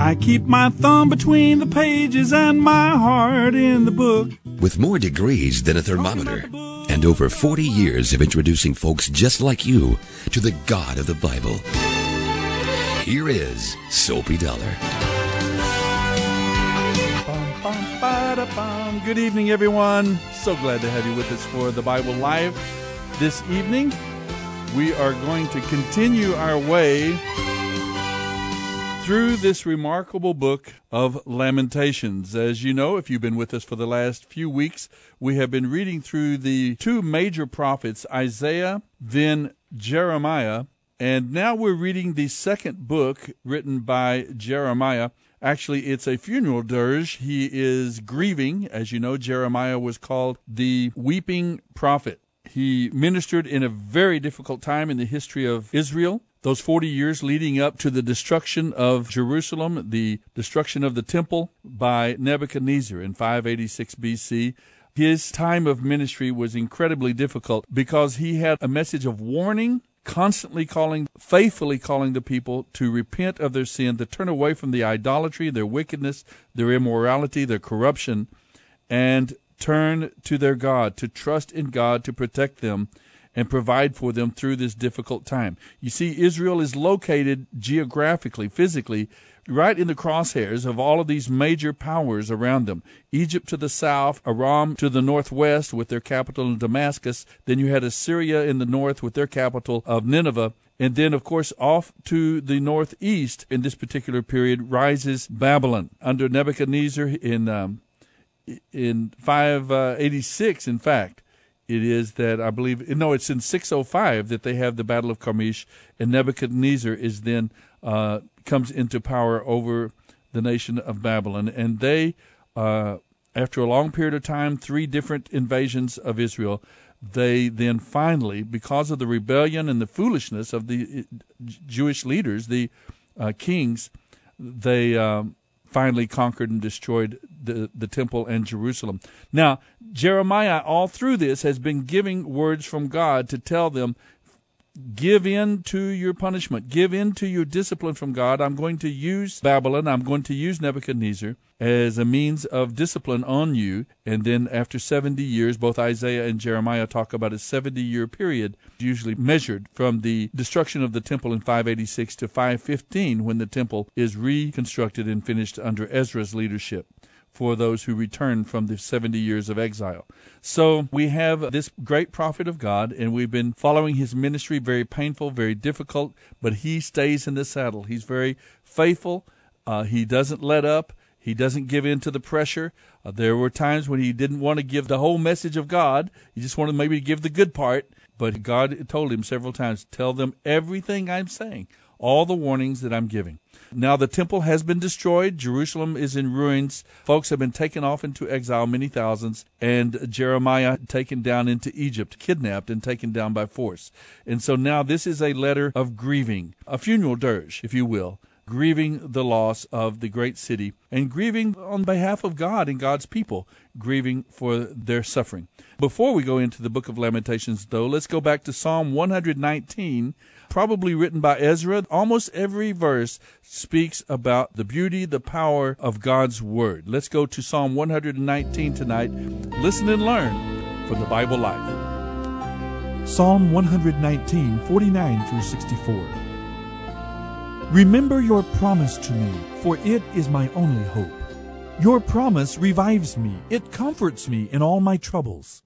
I keep my thumb between the pages and my heart in the book. With more degrees than a thermometer, and over 40 years of introducing folks just like you to the God of the Bible. Here is Soapy Dollar. Bum, bum, ba-da-bum. Good evening, everyone. So glad to have you with us for the Bible Live this evening. We are going to continue our way through this remarkable book of Lamentations. As you know, if you've been with us for the last few weeks, we have been reading through the two major prophets, Isaiah, then Jeremiah, and now we're reading the second book written by Jeremiah. Actually, it's a funeral dirge. He is grieving. As you know, Jeremiah was called the weeping prophet. He ministered in a very difficult time in the history of Israel those 40 years leading up to the destruction of Jerusalem, the destruction of the temple by Nebuchadnezzar in 586 BC. His time of ministry was incredibly difficult because he had a message of warning, constantly calling, faithfully calling the people to repent of their sin, to turn away from the idolatry, their wickedness, their immorality, their corruption, and turn to their God, to trust in God to protect them and provide for them through this difficult time. You see, Israel is located geographically, physically, right in the crosshairs of all of these major powers around them. Egypt to the south, Aram to the northwest with their capital in Damascus. Then you had Assyria in the north with their capital of Nineveh. And then, of course, off to the northeast in this particular period rises Babylon under Nebuchadnezzar in um, in 586. In fact, it is that I believe no, it's in 605 that they have the Battle of Carchemish, and Nebuchadnezzar is then uh, comes into power over the nation of Babylon, and they, uh, after a long period of time, three different invasions of Israel, they then finally, because of the rebellion and the foolishness of the uh, Jewish leaders, the uh, kings, they um, finally conquered and destroyed the, the temple and Jerusalem. Now, Jeremiah, all through this, has been giving words from God to tell them, give in to your punishment, give in to your discipline from God. I'm going to use Babylon, I'm going to use Nebuchadnezzar as a means of discipline on you. And then after 70 years, both Isaiah and Jeremiah talk about a 70 year period, usually measured from the destruction of the temple in 586 to 515, when the temple is reconstructed and finished under Ezra's leadership for those who return from the 70 years of exile. So we have this great prophet of God, and we've been following his ministry, very painful, very difficult, but he stays in the saddle. He's very faithful. Uh, he doesn't let up. He doesn't give in to the pressure. Uh, there were times when he didn't want to give the whole message of God. He just wanted maybe to give the good part. But God told him several times, tell them everything I'm saying, all the warnings that I'm giving. Now the temple has been destroyed. Jerusalem is in ruins. Folks have been taken off into exile, many thousands, and Jeremiah taken down into Egypt, kidnapped and taken down by force. And so now this is a letter of grieving, a funeral dirge, if you will, grieving the loss of the great city and grieving on behalf of God and God's people, grieving for their suffering. Before we go into the book of Lamentations, though, let's go back to Psalm 119, probably written by Ezra. Almost every verse speaks about the beauty, the power of God's Word. Let's go to Psalm 119 tonight. Listen and learn from the Bible Live. Psalm 119, 49 through 64. Remember your promise to me, for it is my only hope. Your promise revives me, it comforts me in all my troubles.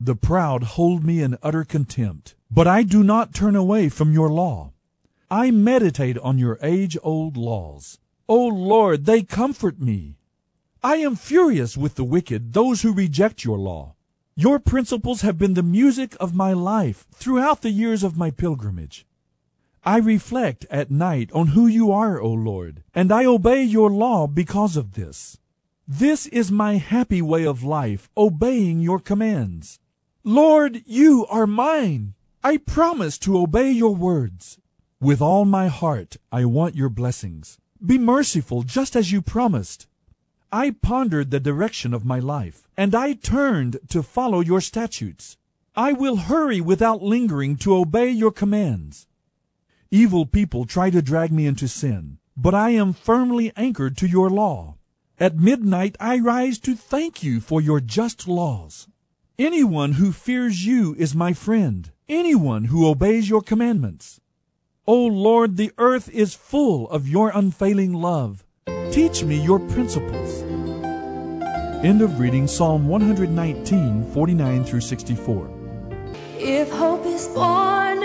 The proud hold me in utter contempt, but I do not turn away from your law. I meditate on your age-old laws. O Lord, they comfort me. I am furious with the wicked, those who reject your law. Your principles have been the music of my life throughout the years of my pilgrimage. I reflect at night on who you are, O Lord, and I obey your law because of this. This is my happy way of life, obeying your commands. Lord, you are mine. I promise to obey your words. With all my heart, I want your blessings. Be merciful just as you promised. I pondered the direction of my life, and I turned to follow your statutes. I will hurry without lingering to obey your commands. Evil people try to drag me into sin, but I am firmly anchored to your law. At midnight I rise to thank you for your just laws. Anyone who fears you is my friend, anyone who obeys your commandments. O Lord, the earth is full of your unfailing love. Teach me your principles. End of reading Psalm 119, 49 through 64. If hope is born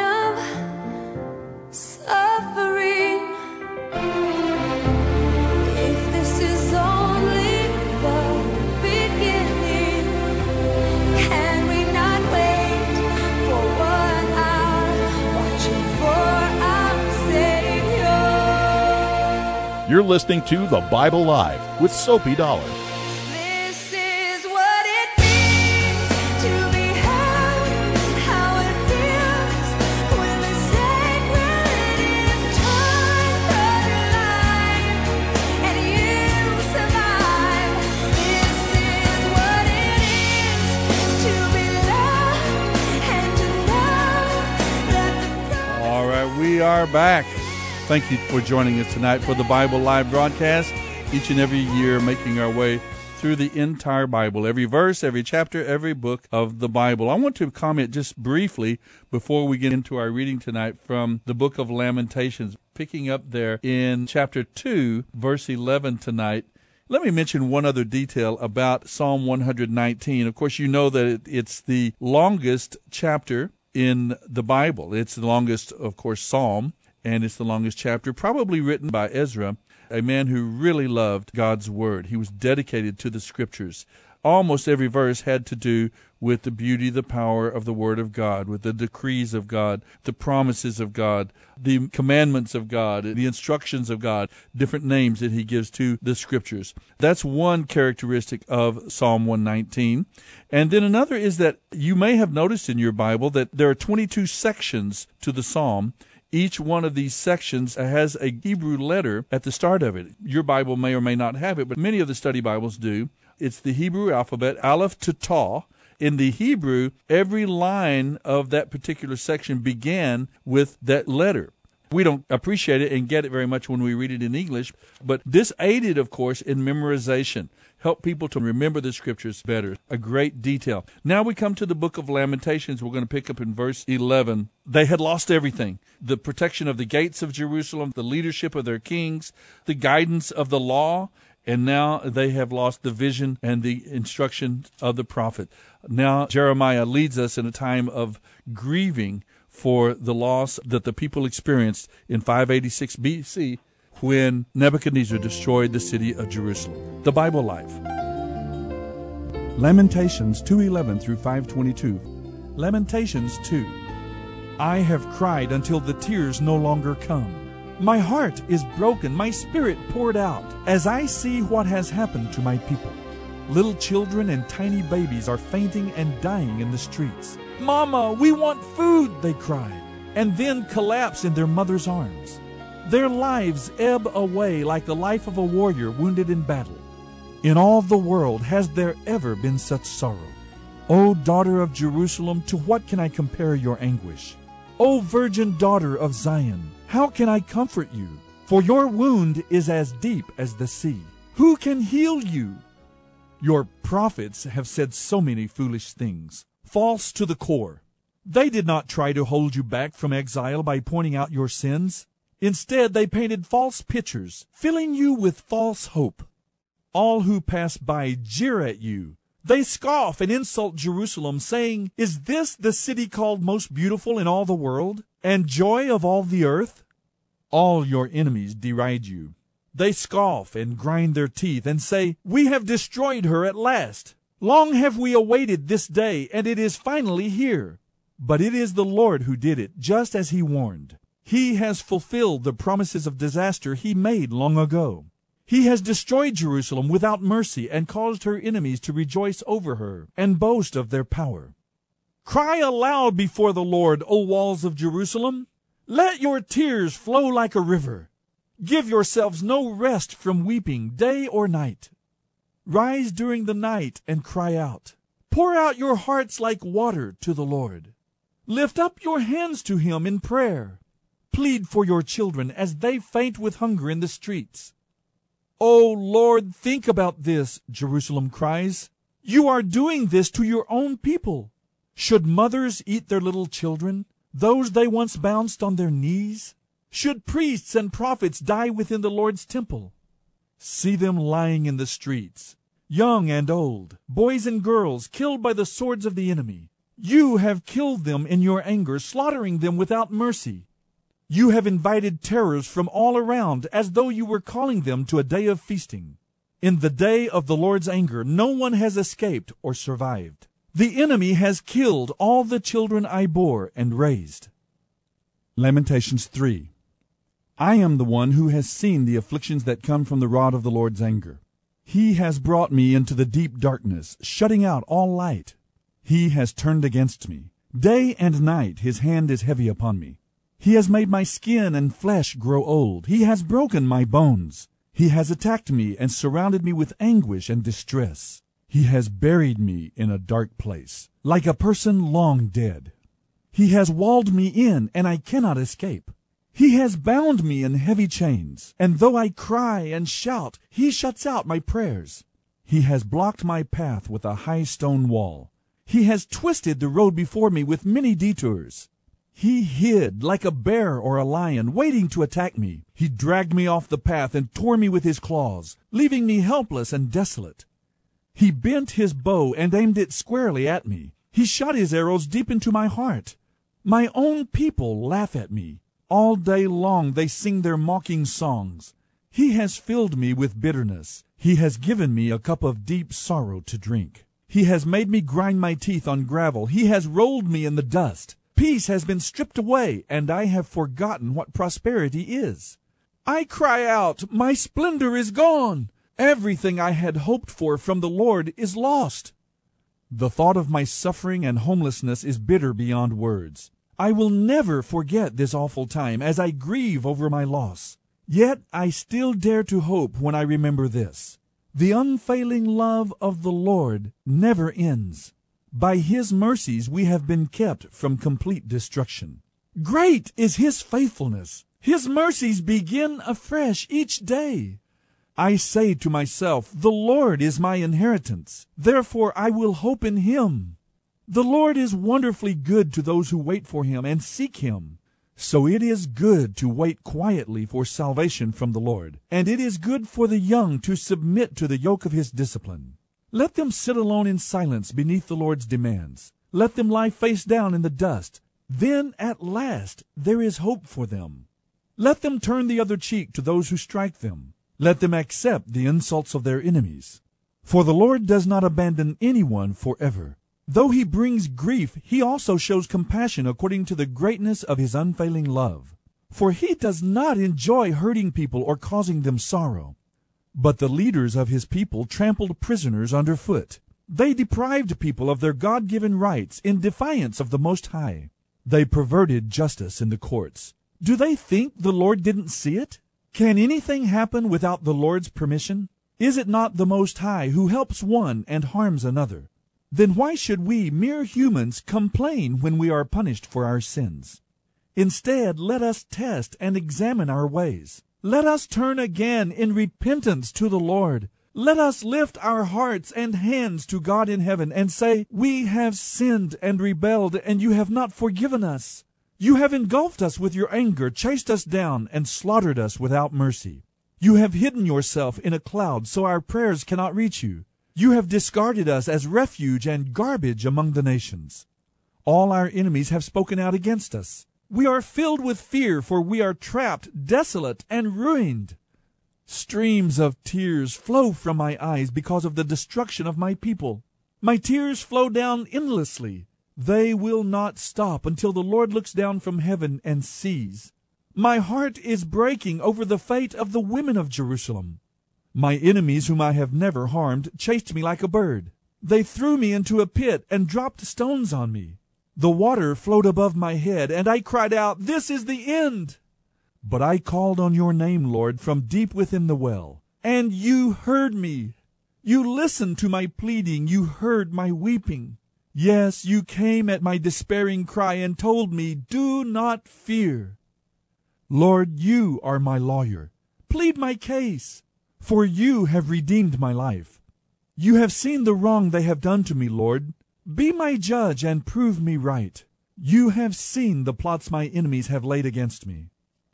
listening to The Bible Live with Soapy Dollar. This is what it means to be held, how it feels when the sacred is torn from your life and you survive. This is what it is to be loved and to know that the All right, we are back. Thank you for joining us tonight for the Bible Live broadcast. Each and every year, making our way through the entire Bible, every verse, every chapter, every book of the Bible. I want to comment just briefly before we get into our reading tonight from the book of Lamentations, picking up there in chapter 2, verse 11 tonight. Let me mention one other detail about Psalm 119. Of course, you know that it, it's the longest chapter in the Bible. It's the longest, of course, psalm, and it's the longest chapter, probably written by Ezra, a man who really loved God's Word. He was dedicated to the Scriptures. Almost every verse had to do with the beauty, the power of the Word of God, with the decrees of God, the promises of God, the commandments of God, the instructions of God, different names that He gives to the Scriptures. That's one characteristic of Psalm 119. And then another is that you may have noticed in your Bible that there are 22 sections to the Psalm. Each one of these sections has a Hebrew letter at the start of it. Your Bible may or may not have it, but many of the study Bibles do. It's the Hebrew alphabet, Aleph to Taw. In the Hebrew, every line of that particular section began with that letter. We don't appreciate it and get it very much when we read it in English, but this aided, of course, in memorization. Help people to remember the scriptures better. A great detail. Now we come to the book of Lamentations. We're going to pick up in verse 11. They had lost everything the protection of the gates of Jerusalem, the leadership of their kings, the guidance of the law, and now they have lost the vision and the instruction of the prophet. Now Jeremiah leads us in a time of grieving for the loss that the people experienced in 586 BC when Nebuchadnezzar destroyed the city of Jerusalem. The Bible Live. Lamentations 2:11 through 522. Lamentations 2. I have cried until the tears no longer come. My heart is broken, my spirit poured out, as I see what has happened to my people. Little children and tiny babies are fainting and dying in the streets. Mama, we want food, they cry, and then collapse in their mother's arms. Their lives ebb away like the life of a warrior wounded in battle. In all the world has there ever been such sorrow? O daughter of Jerusalem, to what can I compare your anguish? O virgin daughter of Zion, how can I comfort you? For your wound is as deep as the sea. Who can heal you? Your prophets have said so many foolish things, false to the core. They did not try to hold you back from exile by pointing out your sins. Instead, they painted false pictures, filling you with false hope. All who pass by jeer at you. They scoff and insult Jerusalem, saying, Is this the city called most beautiful in all the world, and joy of all the earth? All your enemies deride you. They scoff and grind their teeth and say, We have destroyed her at last. Long have we awaited this day, and it is finally here. But it is the Lord who did it, just as he warned. He has fulfilled the promises of disaster he made long ago. He has destroyed Jerusalem without mercy and caused her enemies to rejoice over her and boast of their power. Cry aloud before the Lord, O walls of Jerusalem. Let your tears flow like a river. Give yourselves no rest from weeping day or night. Rise during the night and cry out. Pour out your hearts like water to the Lord. Lift up your hands to him in prayer. Plead for your children as they faint with hunger in the streets. O Lord, think about this, Jerusalem cries. You are doing this to your own people. Should mothers eat their little children, those they once bounced on their knees? Should priests and prophets die within the Lord's temple? See them lying in the streets, young and old, boys and girls killed by the swords of the enemy. You have killed them in your anger, slaughtering them without mercy. You have invited terrors from all around, as though you were calling them to a day of feasting. In the day of the Lord's anger, no one has escaped or survived. The enemy has killed all the children I bore and raised. Lamentations 3 I am the one who has seen the afflictions that come from the rod of the Lord's anger. He has brought me into the deep darkness, shutting out all light. He has turned against me. Day and night his hand is heavy upon me. He has made my skin and flesh grow old. He has broken my bones. He has attacked me and surrounded me with anguish and distress. He has buried me in a dark place, like a person long dead. He has walled me in, and I cannot escape. He has bound me in heavy chains, and though I cry and shout, he shuts out my prayers. He has blocked my path with a high stone wall. He has twisted the road before me with many detours. He hid like a bear or a lion, waiting to attack me. He dragged me off the path and tore me with his claws, leaving me helpless and desolate. He bent his bow and aimed it squarely at me. He shot his arrows deep into my heart. My own people laugh at me. All day long they sing their mocking songs. He has filled me with bitterness. He has given me a cup of deep sorrow to drink. He has made me grind my teeth on gravel. He has rolled me in the dust. Peace has been stripped away, and I have forgotten what prosperity is. I cry out, My splendor is gone. Everything I had hoped for from the Lord is lost. The thought of my suffering and homelessness is bitter beyond words. I will never forget this awful time as I grieve over my loss. Yet I still dare to hope when I remember this. The unfailing love of the Lord never ends. By his mercies we have been kept from complete destruction. Great is his faithfulness. His mercies begin afresh each day. I say to myself, The Lord is my inheritance. Therefore I will hope in him. The Lord is wonderfully good to those who wait for him and seek him. So it is good to wait quietly for salvation from the Lord, and it is good for the young to submit to the yoke of his discipline. Let them sit alone in silence beneath the Lord's demands. Let them lie face down in the dust. Then at last there is hope for them. Let them turn the other cheek to those who strike them. Let them accept the insults of their enemies. For the Lord does not abandon anyone forever. Though he brings grief, he also shows compassion according to the greatness of his unfailing love. For he does not enjoy hurting people or causing them sorrow. But the leaders of his people trampled prisoners underfoot. They deprived people of their God given rights in defiance of the Most High. They perverted justice in the courts. Do they think the Lord didn't see it? Can anything happen without the Lord's permission? Is it not the Most High who helps one and harms another? Then why should we, mere humans, complain when we are punished for our sins? Instead, let us test and examine our ways. Let us turn again in repentance to the Lord. Let us lift our hearts and hands to God in heaven and say, We have sinned and rebelled, and you have not forgiven us. You have engulfed us with your anger, chased us down, and slaughtered us without mercy. You have hidden yourself in a cloud so our prayers cannot reach you. You have discarded us as refuge and garbage among the nations. All our enemies have spoken out against us. We are filled with fear, for we are trapped, desolate, and ruined. Streams of tears flow from my eyes because of the destruction of my people. My tears flow down endlessly. They will not stop until the Lord looks down from heaven and sees. My heart is breaking over the fate of the women of Jerusalem. My enemies, whom I have never harmed, chased me like a bird. They threw me into a pit and dropped stones on me. The water flowed above my head, and I cried out, This is the end! But I called on your name, Lord, from deep within the well, and you heard me. You listened to my pleading, you heard my weeping. Yes, you came at my despairing cry and told me, Do not fear. Lord, you are my lawyer. Plead my case, for you have redeemed my life. You have seen the wrong they have done to me, Lord. Be my judge and prove me right. You have seen the plots my enemies have laid against me.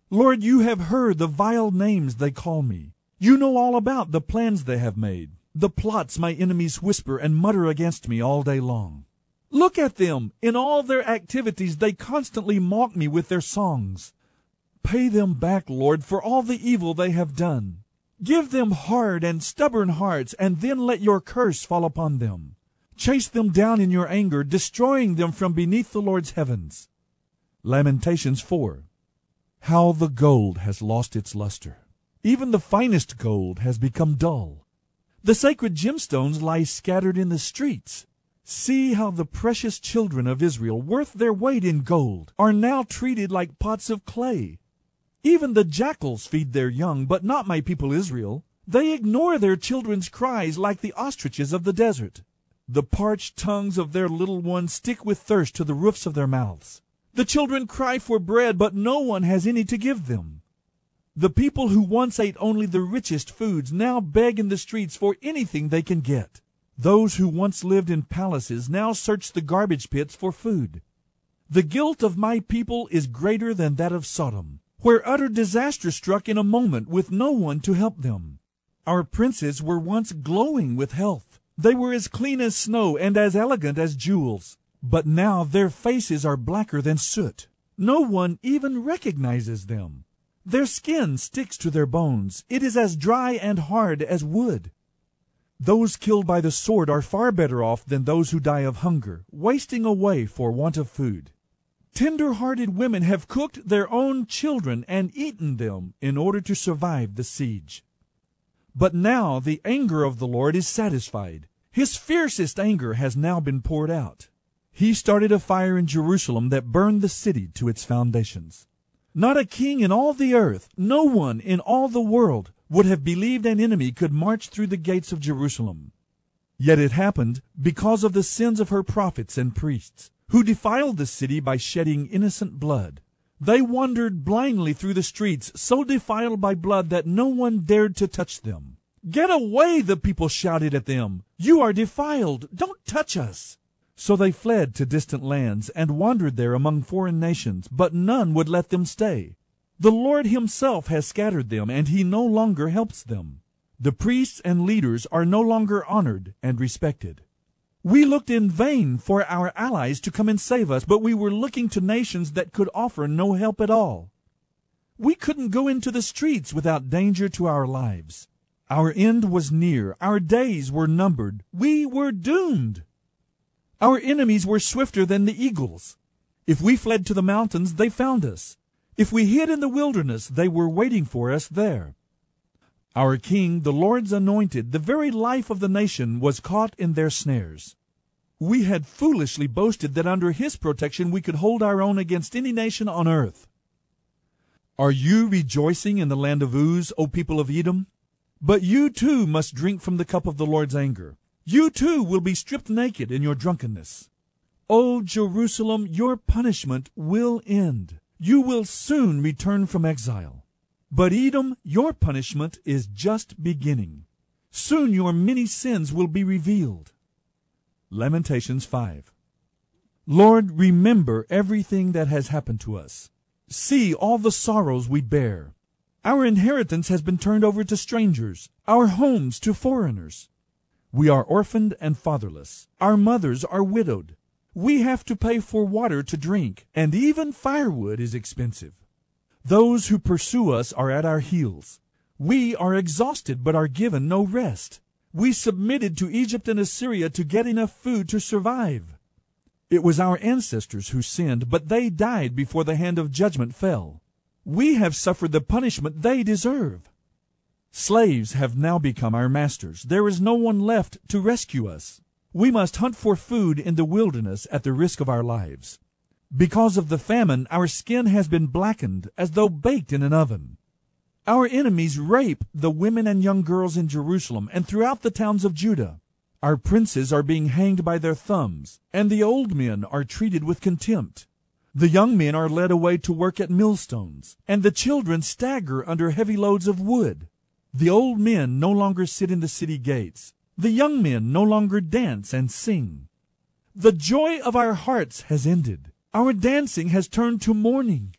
Lord, you have heard the vile names they call me. You know all about the plans they have made, the plots my enemies whisper and mutter against me all day long. Look at them. In all their activities, they constantly mock me with their songs. Pay them back, Lord, for all the evil they have done. Give them hard and stubborn hearts, and then let your curse fall upon them. Chase them down in your anger, destroying them from beneath the Lord's heavens. Lamentations 4 How the gold has lost its luster. Even the finest gold has become dull. The sacred gemstones lie scattered in the streets. See how the precious children of Israel, worth their weight in gold, are now treated like pots of clay. Even the jackals feed their young, but not my people Israel. They ignore their children's cries like the ostriches of the desert. The parched tongues of their little ones stick with thirst to the roofs of their mouths. The children cry for bread, but no one has any to give them. The people who once ate only the richest foods now beg in the streets for anything they can get. Those who once lived in palaces now search the garbage pits for food. The guilt of my people is greater than that of Sodom, where utter disaster struck in a moment with no one to help them. Our princes were once glowing with health. They were as clean as snow and as elegant as jewels. But now their faces are blacker than soot. No one even recognizes them. Their skin sticks to their bones. It is as dry and hard as wood. Those killed by the sword are far better off than those who die of hunger, wasting away for want of food. Tender-hearted women have cooked their own children and eaten them in order to survive the siege. But now the anger of the Lord is satisfied. His fiercest anger has now been poured out. He started a fire in Jerusalem that burned the city to its foundations. Not a king in all the earth, no one in all the world, would have believed an enemy could march through the gates of Jerusalem. Yet it happened because of the sins of her prophets and priests, who defiled the city by shedding innocent blood. They wandered blindly through the streets, so defiled by blood that no one dared to touch them. Get away, the people shouted at them. You are defiled. Don't touch us. So they fled to distant lands and wandered there among foreign nations, but none would let them stay. The Lord himself has scattered them, and he no longer helps them. The priests and leaders are no longer honored and respected. We looked in vain for our allies to come and save us, but we were looking to nations that could offer no help at all. We couldn't go into the streets without danger to our lives. Our end was near. Our days were numbered. We were doomed. Our enemies were swifter than the eagles. If we fled to the mountains, they found us. If we hid in the wilderness, they were waiting for us there. Our king, the Lord's anointed, the very life of the nation, was caught in their snares. We had foolishly boasted that under his protection we could hold our own against any nation on earth. Are you rejoicing in the land of Uz, O people of Edom? But you too must drink from the cup of the Lord's anger. You too will be stripped naked in your drunkenness. O Jerusalem, your punishment will end. You will soon return from exile. But Edom, your punishment is just beginning. Soon your many sins will be revealed. Lamentations 5 Lord, remember everything that has happened to us. See all the sorrows we bear. Our inheritance has been turned over to strangers, our homes to foreigners. We are orphaned and fatherless. Our mothers are widowed. We have to pay for water to drink, and even firewood is expensive. Those who pursue us are at our heels. We are exhausted but are given no rest. We submitted to Egypt and Assyria to get enough food to survive. It was our ancestors who sinned, but they died before the hand of judgment fell. We have suffered the punishment they deserve. Slaves have now become our masters. There is no one left to rescue us. We must hunt for food in the wilderness at the risk of our lives. Because of the famine, our skin has been blackened as though baked in an oven. Our enemies rape the women and young girls in Jerusalem and throughout the towns of Judah. Our princes are being hanged by their thumbs, and the old men are treated with contempt. The young men are led away to work at millstones, and the children stagger under heavy loads of wood. The old men no longer sit in the city gates. The young men no longer dance and sing. The joy of our hearts has ended. Our dancing has turned to mourning.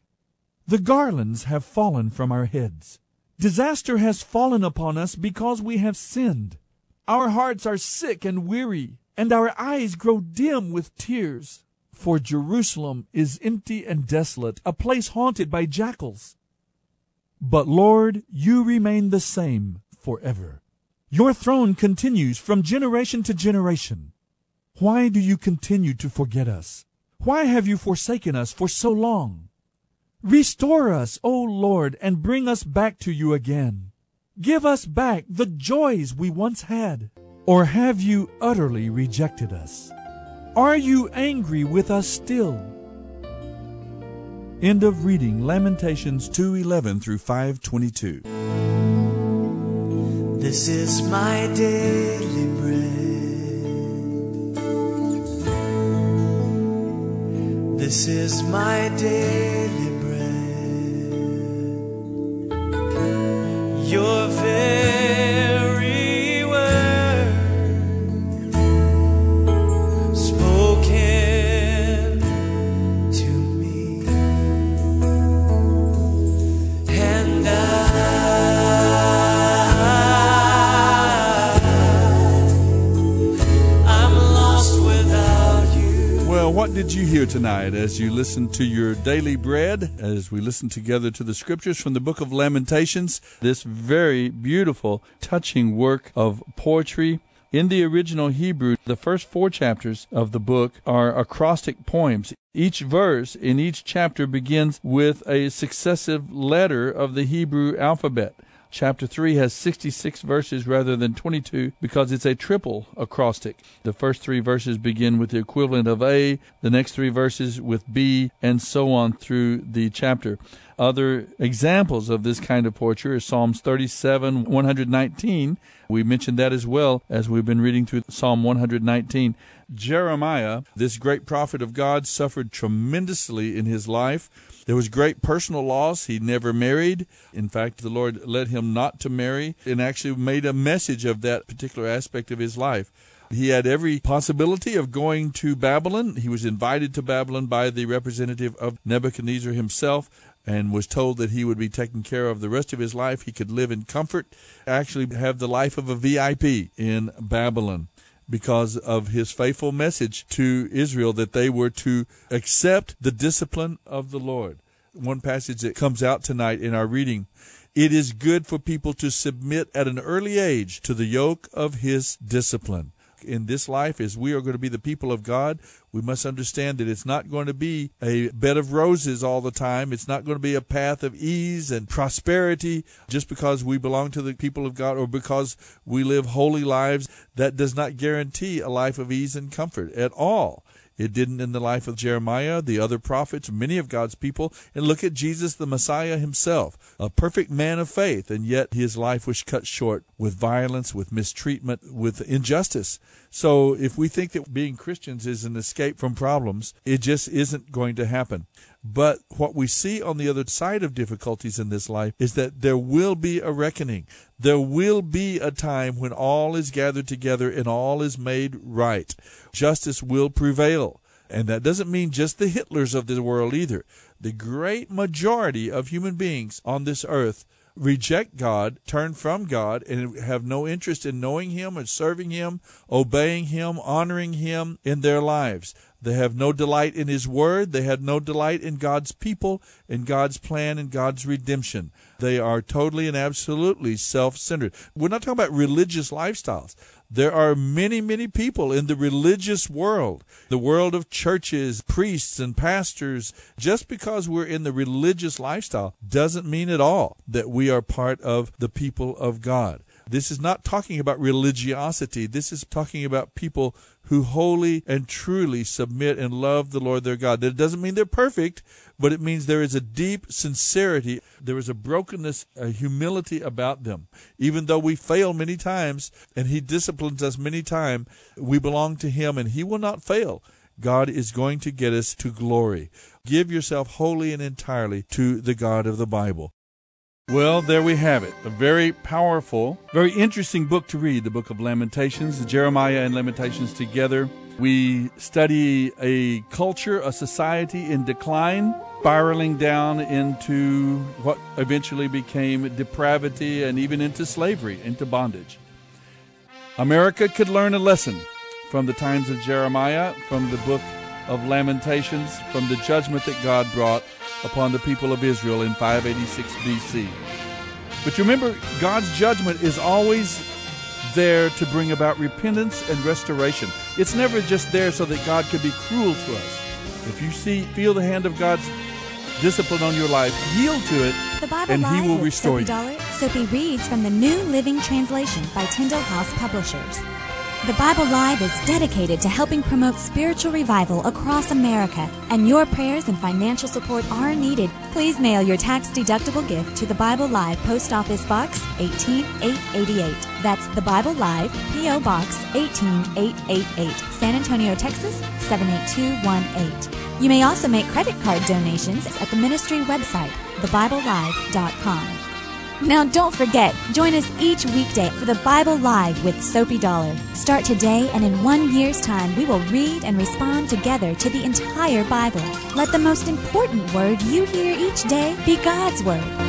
The garlands have fallen from our heads. Disaster has fallen upon us because we have sinned. Our hearts are sick and weary, and our eyes grow dim with tears. For Jerusalem is empty and desolate, a place haunted by jackals. But Lord, you remain the same forever. Your throne continues from generation to generation. Why do you continue to forget us? Why have you forsaken us for so long? Restore us, O Lord, and bring us back to you again. Give us back the joys we once had. Or have you utterly rejected us? Are you angry with us still? End of reading Lamentations 2:11 through 5:22. This is my daily bread. This is my daily bread. Your very did you hear tonight as you listened to your daily bread, as we listened together to the scriptures from the book of Lamentations? This very beautiful, touching work of poetry. In the original Hebrew, the first four chapters of the book are acrostic poems. Each verse in each chapter begins with a successive letter of the Hebrew alphabet. Chapter 3 has 66 verses rather than 22 because it's a triple acrostic. The first three verses begin with the equivalent of A, the next three verses with B, and so on through the chapter. Other examples of this kind of poetry are Psalms 37, 119. We mentioned that as well as we've been reading through Psalm 119. Jeremiah, this great prophet of God, suffered tremendously in his life. There was great personal loss. He never married. In fact, the Lord led him not to marry and actually made a message of that particular aspect of his life. He had every possibility of going to Babylon. He was invited to Babylon by the representative of Nebuchadnezzar himself and was told that he would be taken care of the rest of his life. He could live in comfort, actually have the life of a VIP in Babylon because of his faithful message to Israel that they were to accept the discipline of the Lord. One passage that comes out tonight in our reading it is good for people to submit at an early age to the yoke of his discipline. In this life, as we are going to be the people of God, we must understand that it's not going to be a bed of roses all the time. It's not going to be a path of ease and prosperity just because we belong to the people of God or because we live holy lives. That does not guarantee a life of ease and comfort at all. It didn't in the life of Jeremiah, the other prophets, many of God's people. And look at Jesus, the Messiah himself, a perfect man of faith, and yet his life was cut short with violence, with mistreatment, with injustice. So if we think that being Christians is an escape from problems, it just isn't going to happen. But what we see on the other side of difficulties in this life is that there will be a reckoning. There will be a time when all is gathered together and all is made right. Justice will prevail. And that doesn't mean just the Hitlers of the world either. The great majority of human beings on this earth reject God, turn from God, and have no interest in knowing Him and serving Him, obeying Him, honoring Him in their lives. They have no delight in His Word. They have no delight in God's people, in God's plan, and God's redemption. They are totally and absolutely self centered. We're not talking about religious lifestyles. There are many, many people in the religious world, the world of churches, priests, and pastors. Just because we're in the religious lifestyle doesn't mean at all that we are part of the people of God. This is not talking about religiosity. This is talking about people who wholly and truly submit and love the Lord their God. That doesn't mean they're perfect, but it means there is a deep sincerity. There is a brokenness, a humility about them. Even though we fail many times and He disciplines us many times, we belong to Him and He will not fail. God is going to get us to glory. Give yourself wholly and entirely to the God of the Bible. Well, there we have it. A very powerful, very interesting book to read, the book of Lamentations, Jeremiah and Lamentations together. We study a culture, a society in decline, spiraling down into what eventually became depravity and even into slavery, into bondage. America could learn a lesson from the times of Jeremiah, from the book of Lamentations, from the judgment that God brought upon the people of Israel in 586 BC. But you remember, God's judgment is always there to bring about repentance and restoration. It's never just there so that God could be cruel to us. If you see, feel the hand of God's discipline on your life, yield to it, and He will restore Soapy you. Dollar. Soapy reads from the New Living Translation by Tyndale House Publishers. The Bible Live is dedicated to helping promote spiritual revival across America, and your prayers and financial support are needed. Please mail your tax-deductible gift to the Bible Live Post Office Box 18888. That's the Bible Live P.O. Box 18888, San Antonio, Texas 78218. You may also make credit card donations at the ministry website, thebiblelive.com. Now, don't forget, join us each weekday for the Bible Live with Soapy Dollar. Start today, and in one year's time, we will read and respond together to the entire Bible. Let the most important word you hear each day be God's Word.